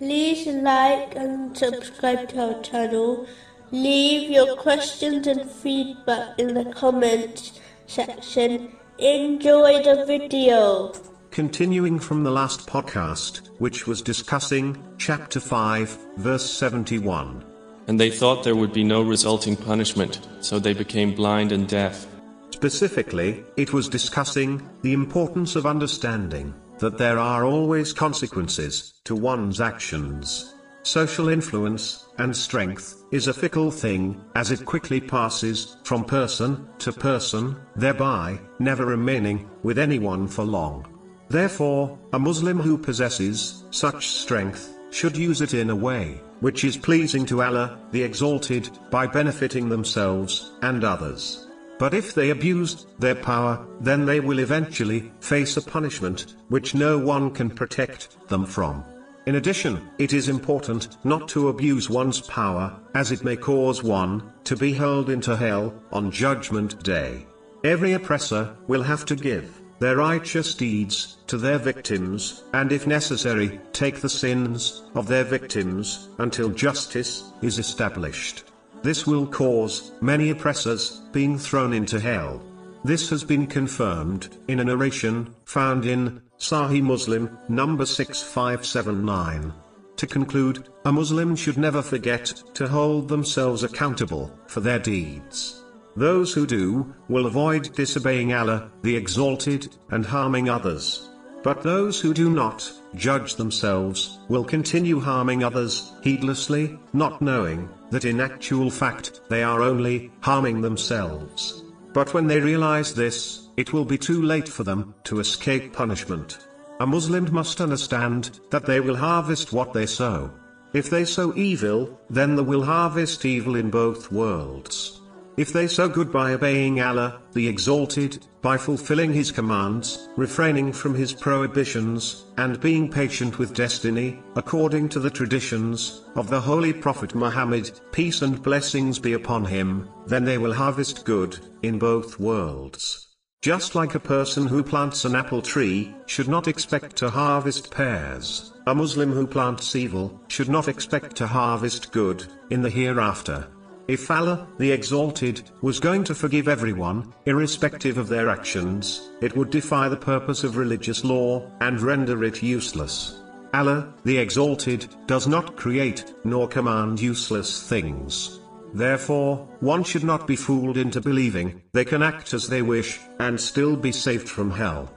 like and subscribe to our channel. Leave your questions and feedback in the comments section. Enjoy the video. Continuing from the last podcast, which was discussing chapter 5, verse 71. And they thought there would be no resulting punishment, so they became blind and deaf. Specifically, it was discussing the importance of understanding that there are always consequences to one's actions. Social influence and strength is a fickle thing, as it quickly passes from person to person, thereby never remaining with anyone for long. Therefore, a Muslim who possesses such strength should use it in a way which is pleasing to Allah, the Exalted, by benefiting themselves and others. But if they abuse their power, then they will eventually face a punishment which no one can protect them from. In addition, it is important not to abuse one's power, as it may cause one to be hurled into hell on Judgment Day. Every oppressor will have to give their righteous deeds to their victims, and if necessary, take the sins of their victims until justice is established. This will cause many oppressors being thrown into hell. This has been confirmed in a narration found in Sahih Muslim, number 6579. To conclude, a Muslim should never forget to hold themselves accountable for their deeds. Those who do, will avoid disobeying Allah, the Exalted, and harming others. But those who do not, judge themselves, will continue harming others, heedlessly, not knowing, that in actual fact, they are only, harming themselves. But when they realize this, it will be too late for them, to escape punishment. A Muslim must understand, that they will harvest what they sow. If they sow evil, then they will harvest evil in both worlds. If they sow good by obeying Allah, the Exalted, by fulfilling His commands, refraining from His prohibitions, and being patient with destiny, according to the traditions of the Holy Prophet Muhammad, peace and blessings be upon him, then they will harvest good in both worlds. Just like a person who plants an apple tree should not expect to harvest pears, a Muslim who plants evil should not expect to harvest good in the hereafter. If Allah, the Exalted, was going to forgive everyone, irrespective of their actions, it would defy the purpose of religious law, and render it useless. Allah, the Exalted, does not create, nor command useless things. Therefore, one should not be fooled into believing, they can act as they wish, and still be saved from hell.